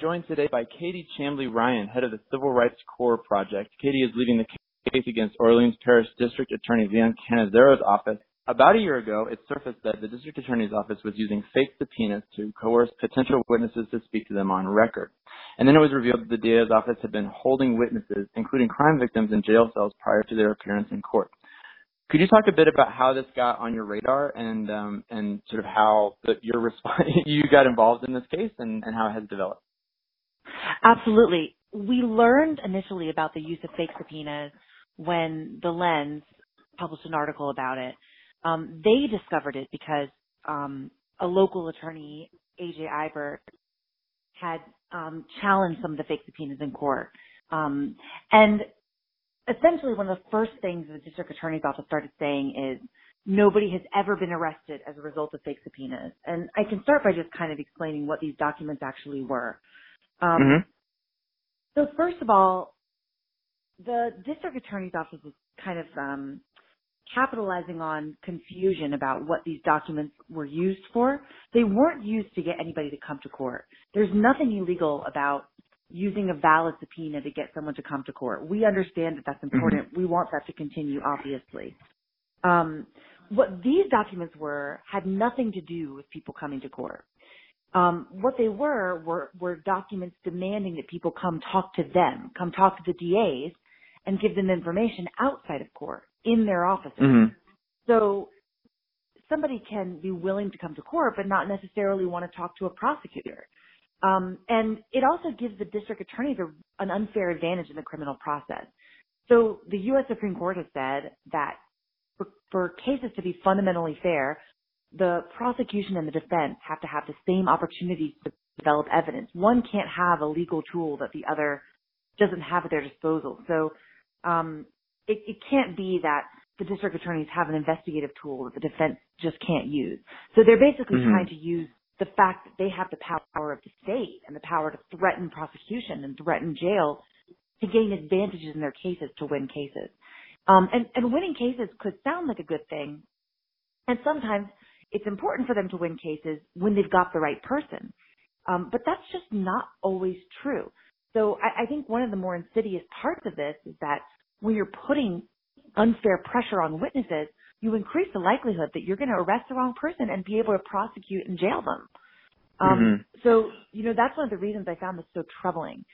joined today by Katie Chamblee Ryan, head of the Civil Rights Corps Project. Katie is leading the case against Orleans Parish District Attorney Leon Cannizzaro's office. About a year ago, it surfaced that the district attorney's office was using fake subpoenas to coerce potential witnesses to speak to them on record. And then it was revealed that the DA's office had been holding witnesses, including crime victims, in jail cells prior to their appearance in court. Could you talk a bit about how this got on your radar and um, and sort of how the, your response you got involved in this case and, and how it has developed? Absolutely. We learned initially about the use of fake subpoenas when the Lens published an article about it. Um, they discovered it because um, a local attorney, AJ Eibert, had um, challenged some of the fake subpoenas in court. Um, and essentially one of the first things the district attorney's office started saying is nobody has ever been arrested as a result of fake subpoenas. And I can start by just kind of explaining what these documents actually were. Um, mm-hmm. So first of all, the district attorney's office was kind of um, capitalizing on confusion about what these documents were used for. They weren't used to get anybody to come to court. There's nothing illegal about using a valid subpoena to get someone to come to court. We understand that that's important. Mm-hmm. We want that to continue, obviously. Um, what these documents were had nothing to do with people coming to court. Um, what they were, were were documents demanding that people come talk to them, come talk to the DAs, and give them information outside of court in their offices. Mm-hmm. So somebody can be willing to come to court, but not necessarily want to talk to a prosecutor. Um, and it also gives the district attorneys a, an unfair advantage in the criminal process. So the U.S. Supreme Court has said that for, for cases to be fundamentally fair, the prosecution and the defense have to have the same opportunities to develop evidence. One can't have a legal tool that the other doesn't have at their disposal. So um, it, it can't be that the district attorneys have an investigative tool that the defense just can't use. So they're basically mm-hmm. trying to use the fact that they have the power of the state and the power to threaten prosecution and threaten jail to gain advantages in their cases to win cases. Um, and, and winning cases could sound like a good thing. And sometimes it's important for them to win cases when they've got the right person. Um, but that's just not always true. So I, I think one of the more insidious parts of this is that when you're putting unfair pressure on witnesses, you increase the likelihood that you're going to arrest the wrong person and be able to prosecute and jail them. Um, mm-hmm. So, you know, that's one of the reasons I found this so troubling.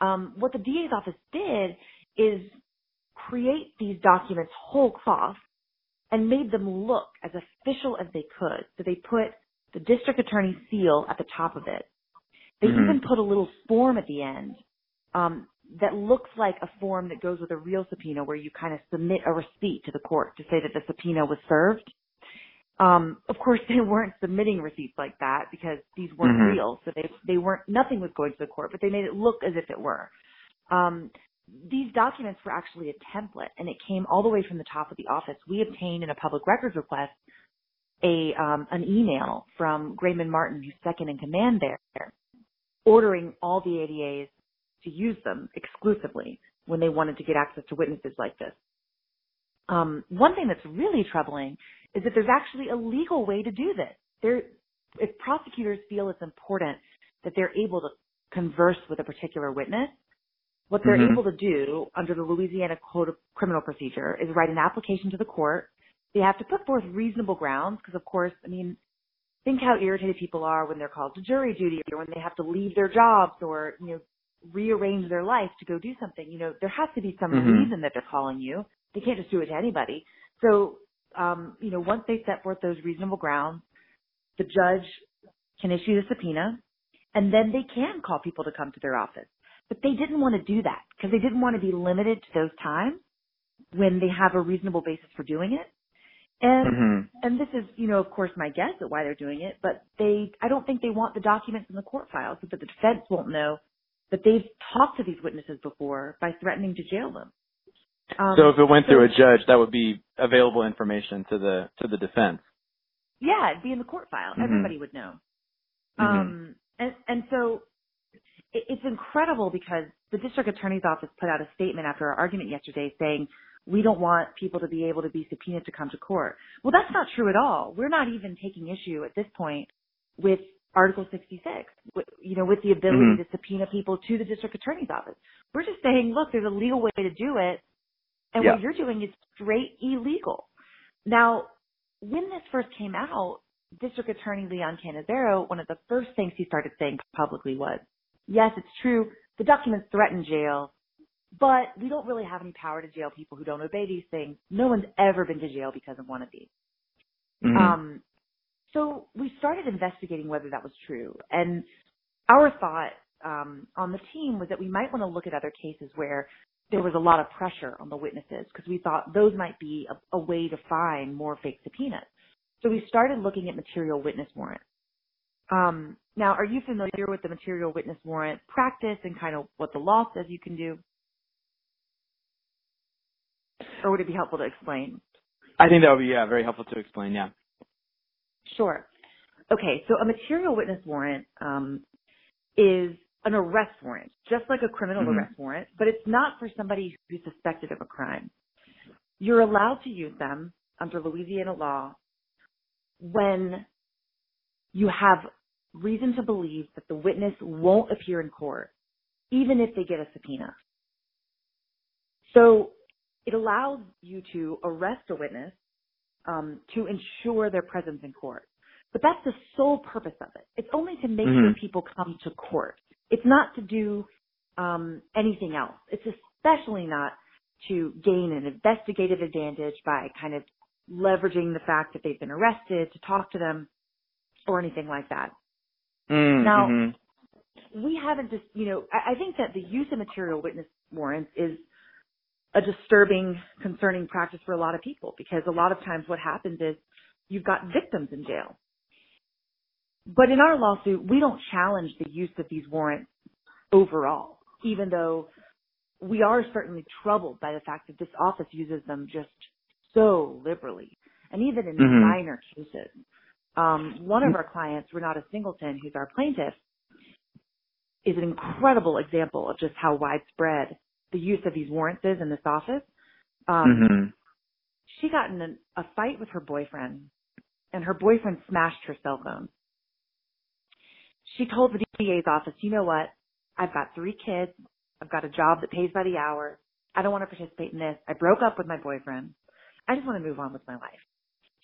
Um, what the DA's office did is create these documents whole cloth and made them look as official as they could. So they put the district attorney's seal at the top of it. They mm-hmm. even put a little form at the end um, that looks like a form that goes with a real subpoena where you kind of submit a receipt to the court to say that the subpoena was served. Um, of course, they weren't submitting receipts like that because these weren't mm-hmm. real. So they, they weren't, nothing was going to the court, but they made it look as if it were. Um, these documents were actually a template and it came all the way from the top of the office. We obtained in a public records request a, um, an email from Graymond Martin, who's second in command there, ordering all the ADAs to use them exclusively when they wanted to get access to witnesses like this. Um, one thing that's really troubling is that there's actually a legal way to do this. There, if prosecutors feel it's important that they're able to converse with a particular witness, what they're mm-hmm. able to do under the Louisiana Code of Criminal Procedure is write an application to the court. They have to put forth reasonable grounds because, of course, I mean, think how irritated people are when they're called to jury duty or when they have to leave their jobs or, you know, rearrange their life to go do something. You know, there has to be some mm-hmm. reason that they're calling you. They can't just do it to anybody. So, um, you know, once they set forth those reasonable grounds, the judge can issue the subpoena and then they can call people to come to their office. But they didn't want to do that because they didn't want to be limited to those times when they have a reasonable basis for doing it. And mm-hmm. and this is, you know, of course my guess at why they're doing it, but they I don't think they want the documents in the court file so that the defense won't know that they've talked to these witnesses before by threatening to jail them. Um, so if it went so, through a judge, that would be available information to the to the defense. Yeah, it'd be in the court file. Mm-hmm. Everybody would know. Mm-hmm. Um, and and so it's incredible because the district attorney's office put out a statement after our argument yesterday saying we don't want people to be able to be subpoenaed to come to court. Well, that's not true at all. We're not even taking issue at this point with Article 66, you know, with the ability mm-hmm. to subpoena people to the district attorney's office. We're just saying, look, there's a legal way to do it, and yeah. what you're doing is straight illegal. Now, when this first came out, District Attorney Leon Cannizzaro, one of the first things he started saying publicly was, yes, it's true, the documents threaten jail, but we don't really have any power to jail people who don't obey these things. No one's ever been to jail because of one of these. Mm-hmm. Um, so we started investigating whether that was true. And our thought um, on the team was that we might want to look at other cases where there was a lot of pressure on the witnesses because we thought those might be a, a way to find more fake subpoenas. So we started looking at material witness warrants. Um, now, are you familiar with the material witness warrant practice and kind of what the law says you can do? Or would it be helpful to explain? I think that would be yeah, very helpful to explain. Yeah. Sure. Okay, so a material witness warrant um, is an arrest warrant, just like a criminal mm-hmm. arrest warrant, but it's not for somebody who's suspected of a crime. You're allowed to use them under Louisiana law when you have reason to believe that the witness won't appear in court, even if they get a subpoena. So it allows you to arrest a witness um, to ensure their presence in court. But that's the sole purpose of it. It's only to make mm-hmm. sure people come to court. It's not to do um, anything else. It's especially not to gain an investigative advantage by kind of leveraging the fact that they've been arrested to talk to them or anything like that. Mm-hmm. Now, we haven't just, you know, I, I think that the use of material witness warrants is a disturbing, concerning practice for a lot of people because a lot of times what happens is you've got victims in jail. But in our lawsuit, we don't challenge the use of these warrants overall, even though we are certainly troubled by the fact that this office uses them just so liberally. And even in mm-hmm. minor cases. Um, one of our clients, Renata Singleton, who's our plaintiff, is an incredible example of just how widespread the use of these warrants is in this office. Um, mm-hmm. She got in a, a fight with her boyfriend, and her boyfriend smashed her cell phone. She told the DA's office, you know what? I've got three kids. I've got a job that pays by the hour. I don't want to participate in this. I broke up with my boyfriend. I just want to move on with my life.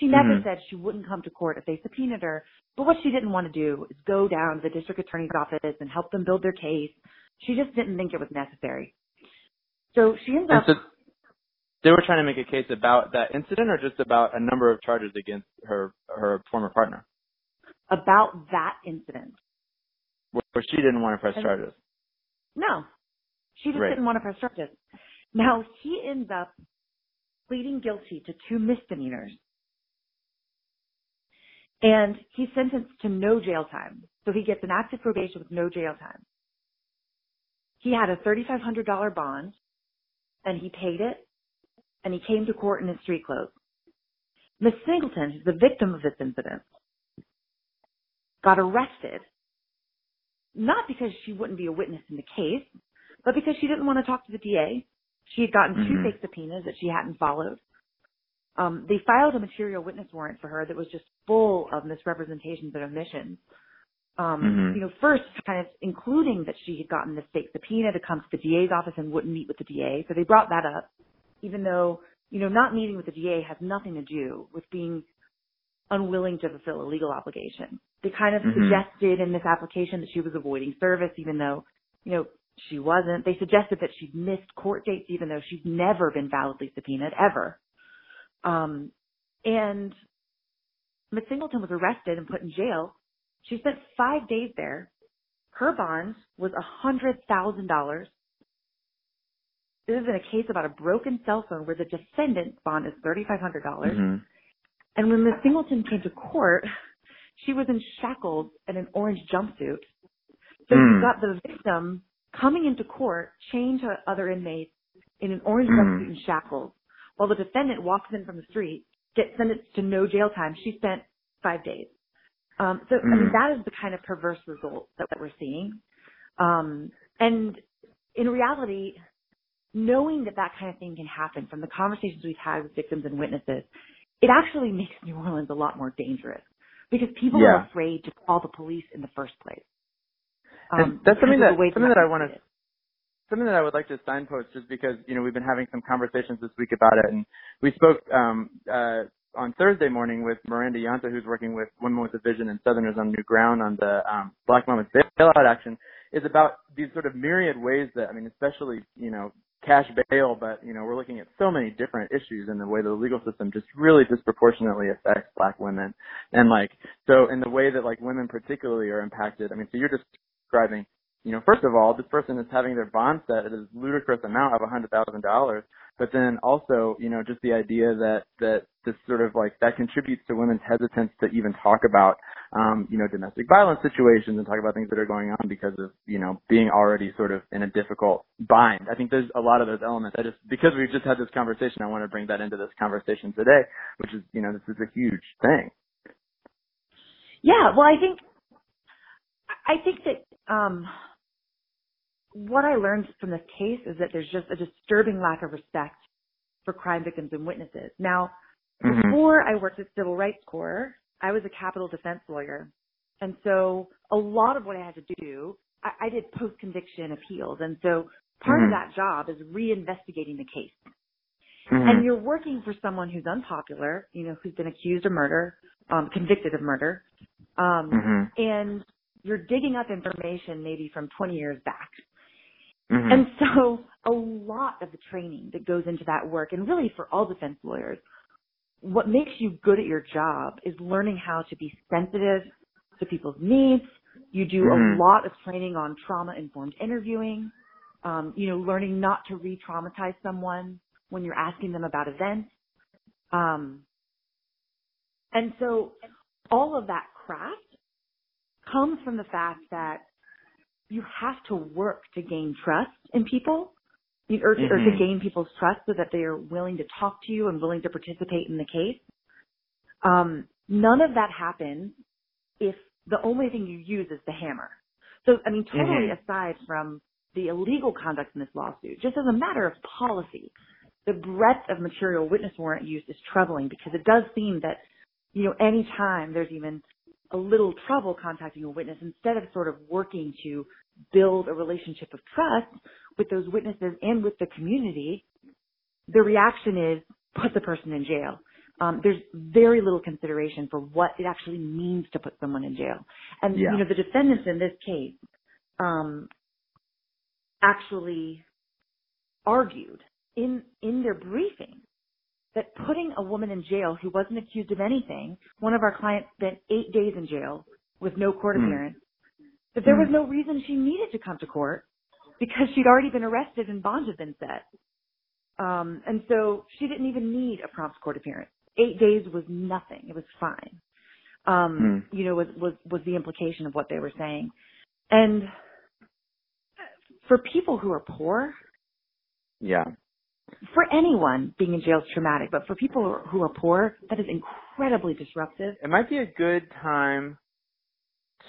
She never mm-hmm. said she wouldn't come to court if they subpoenaed her, but what she didn't want to do is go down to the district attorney's office and help them build their case. She just didn't think it was necessary. So she ends up. So they were trying to make a case about that incident, or just about a number of charges against her her former partner. About that incident. Where she didn't want to press charges. No, she just right. didn't want to press charges. Now he ends up pleading guilty to two misdemeanors, and he's sentenced to no jail time. So he gets an active probation with no jail time. He had a $3,500 bond and he paid it and he came to court in his street clothes. Miss Singleton, who's the victim of this incident, got arrested not because she wouldn't be a witness in the case, but because she didn't want to talk to the DA. She had gotten mm-hmm. two fake subpoenas that she hadn't followed. Um, they filed a material witness warrant for her that was just full of misrepresentations and omissions um, mm-hmm. you know, first kind of including that she had gotten the state subpoena to come to the DA's office and wouldn't meet with the DA. So they brought that up, even though, you know, not meeting with the DA has nothing to do with being unwilling to fulfill a legal obligation. They kind of mm-hmm. suggested in this application that she was avoiding service, even though, you know, she wasn't. They suggested that she'd missed court dates, even though she'd never been validly subpoenaed, ever. Um, and Miss Singleton was arrested and put in jail she spent five days there. Her bond was a hundred thousand dollars. This is in a case about a broken cell phone where the defendant's bond is thirty five hundred dollars. Mm-hmm. And when Miss Singleton came to court, she was in shackles and an orange jumpsuit. So mm. you got the victim coming into court, chained to other inmates in an orange mm. jumpsuit and shackles, while the defendant walks in from the street, gets sentenced to no jail time. She spent five days. Um, so. I mean, mm. that is the kind of perverse result that we're seeing. Um, and in reality, knowing that that kind of thing can happen from the conversations we've had with victims and witnesses, it actually makes New Orleans a lot more dangerous because people Yeah. are afraid to call the police in the first place. Um, that's something that of the way something that I want to. Something that I would like to signpost just because, you know, we've been having some conversations this week about it and we spoke um uh on Thursday morning with Miranda Yanta who's working with Women with a Vision and Southerners on New Ground on the um Black Moments bailout action is about these sort of myriad ways that I mean especially, you know, cash bail, but you know, we're looking at so many different issues in the way the legal system just really disproportionately affects black women. And like so in the way that like women particularly are impacted, I mean so you're just describing you know, first of all, this person is having their bond set at a ludicrous amount of a hundred thousand dollars. But then also, you know, just the idea that that this sort of like that contributes to women's hesitance to even talk about, um, you know, domestic violence situations and talk about things that are going on because of, you know, being already sort of in a difficult bind. I think there's a lot of those elements. I just because we've just had this conversation, I want to bring that into this conversation today, which is, you know, this is a huge thing. Yeah, well, I think I think that um, what I learned from this case is that there's just a disturbing lack of respect for crime victims and witnesses. Now, Mhm. before I worked at Civil Rights Corps, I was a capital defense lawyer, and so a lot of what I had to do, I, I did post conviction appeals, and so part Mhm. of that job is reinvestigating the case. Mhm. And you're working for someone who's unpopular, you know, who's been accused of murder, um, convicted of murder, um, Mhm. and you're digging up information maybe from 20 years back. Mhm. And so a lot of the training that goes into that work, and really for all defense lawyers, what makes you good at your job is learning how to be sensitive to people's needs. You do Mhm. a lot of training on trauma informed interviewing, um, you know, learning not to re traumatize someone when you're asking them about events. Um, and so all of that craft comes from the fact that you have to work to gain trust in people you- or, to, or to Mhm. gain people's trust so that they are willing to talk to you and willing to participate in the case. Um, none of that happens if the only thing you use is the hammer. So, I mean, totally Mhm. aside from the illegal conduct in this lawsuit, just as a matter of policy, the breadth of material witness warrant use is troubling because it does seem that, you know, anytime there's even a little trouble contacting a witness, instead of sort of working to build a relationship of trust with those witnesses and with the community, the reaction is put the person in jail. Um, there's very little consideration for what it actually means to put someone in jail. And, Yeah. you know, the defendants in this case, um, actually argued in, in their briefing that putting a woman in jail who wasn't accused of anything, one of our clients spent eight days in jail with no court Hmm. appearance, that there was Hmm. no reason she needed to come to court because she'd already been arrested and bond had been set. Um, and so she didn't even need a prompt court appearance. Eight days was nothing. It was fine. Um, you know, was, was, was the implication of what they were saying. And for people who are poor, Yeah. for anyone being in jail is traumatic, but for people who are poor, that is incredibly disruptive. It might be a good time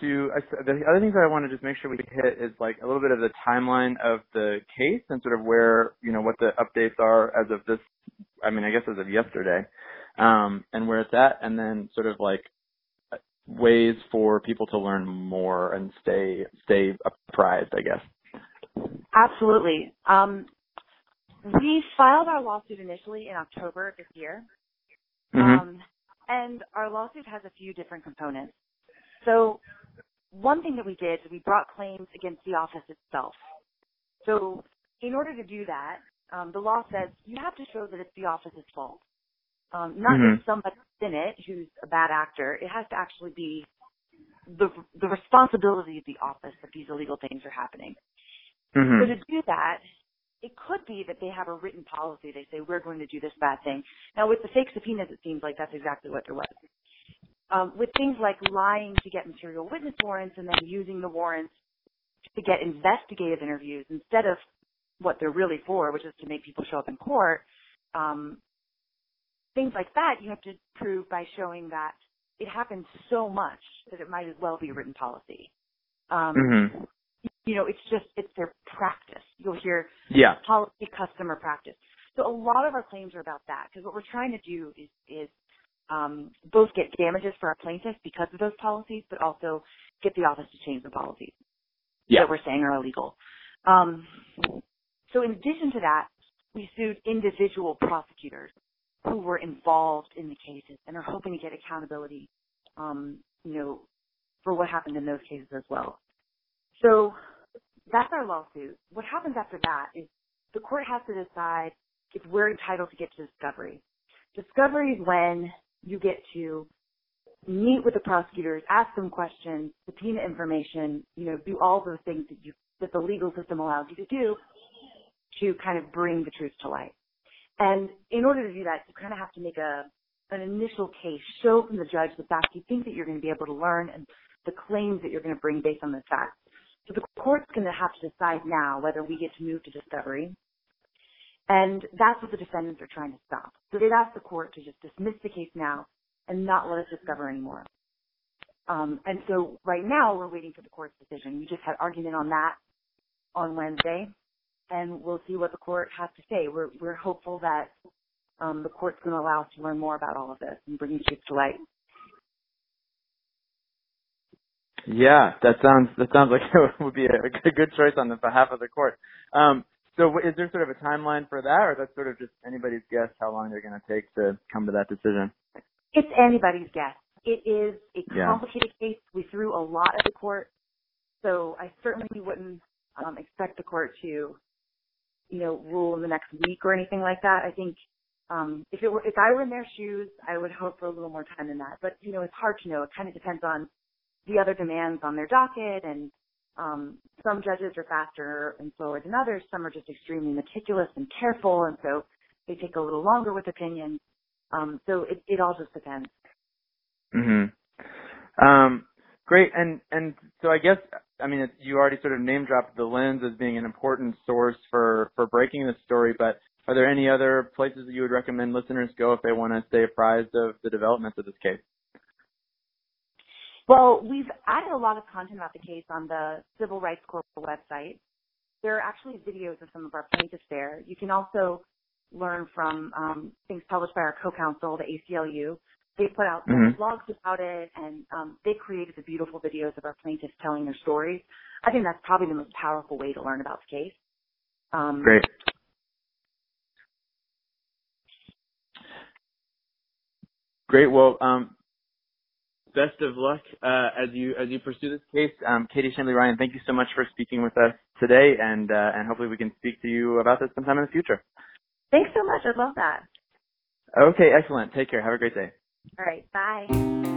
to. The other things that I want to just make sure we hit is like a little bit of the timeline of the case and sort of where you know what the updates are as of this. I mean, I guess as of yesterday, um, and where it's at, and then sort of like ways for people to learn more and stay stay apprised. I guess. Absolutely. Um, we filed our lawsuit initially in October of this year. Mhm. Um, and our lawsuit has a few different components. So one thing that we did is we brought claims against the office itself. So in order to do that, um, the law says you have to show that it's the office's fault. Um, not Mhm. just somebody in it who's a bad actor. It has to actually be the the responsibility of the office that these illegal things are happening. So Mhm. to do that, it could be that they have a written policy. They say we're going to do this bad thing. Now with the fake subpoenas, it seems like that's exactly what there was. Um, with things like lying to get material witness warrants and then using the warrants to get investigative interviews instead of what they're really for, which is to make people show up in court. Um, things like that, you have to prove by showing that it happens so much that it might as well be a written policy. Um, Mhm. you know, it's just, it's their practice. You'll hear Yeah. policy customer practice. So a lot of our claims are about that because what we're trying to do is, is um, both get damages for our plaintiffs because of those policies, but also get the office to change the policies yeah. that we're saying are illegal. Um, so in addition to that, we sued individual prosecutors who were involved in the cases and are hoping to get accountability, um, you know, for what happened in those cases as well. So that's our lawsuit. What happens after that is the court has to decide if we're entitled to get to discovery. Discovery is when you get to meet with the prosecutors, ask them questions, subpoena information, you know, do all those things that you that the legal system allows you to do to kind of bring the truth to light. And in order to do that, you kind of have to make a an initial case, show from the judge the facts you think that you're going to be able to learn and the claims that you're going to bring based on the facts. So the court's going to have to decide now whether we get to move to discovery. And that's what the defendants are trying to stop. So they've asked the court to just dismiss the case now and not let us discover anymore. Um, and so right now we're waiting for the court's decision. We just had argument on that on Wednesday, and we'll see what the court has to say. We're we're hopeful that um, the court's going to allow us to learn more about all of this and bring truth to light. Yeah, that sounds that sounds like it would be a, good choice on the behalf of the court. Um, so, is there sort of a timeline for that, or that's sort of just anybody's guess how long they're going to take to come to that decision? It's anybody's guess. It is a Yeah. complicated case. We threw a lot at the court, so I certainly wouldn't um, expect the court to, you know, rule in the next week or anything like that. I think um, if it were, if I were in their shoes, I would hope for a little more time than that. But you know, it's hard to know. It kind of depends on the other demands on their docket, and um, some judges are faster and slower than others. Some are just extremely meticulous and careful, and so they take a little longer with opinions. Um, so it, it all just depends. hmm Um, great. And and so I guess I mean you already sort of name dropped the lens as being an important source for for breaking this story, but are there any other places that you would recommend listeners go if they want to stay apprised of the developments of this case? Well, we've added a lot of content about the case on the Civil Rights Corps website. There are actually videos of some of our plaintiffs there. You can also learn from um, things published by our co-counsel, the ACLU. They put out Mhm. blogs about it, and um, they created the beautiful videos of our plaintiffs telling their stories. I think that's probably the most powerful way to learn about the case. Um, Great. Great. Well, um, best of luck uh, as you as you pursue this case. Um, Katie Chamblee Ryan, thank you so much for speaking with us today, and uh, and hopefully we can speak to you about this sometime in the future. Thanks so much. I love that. Okay, excellent. Take care. Have a great day. All right. Bye.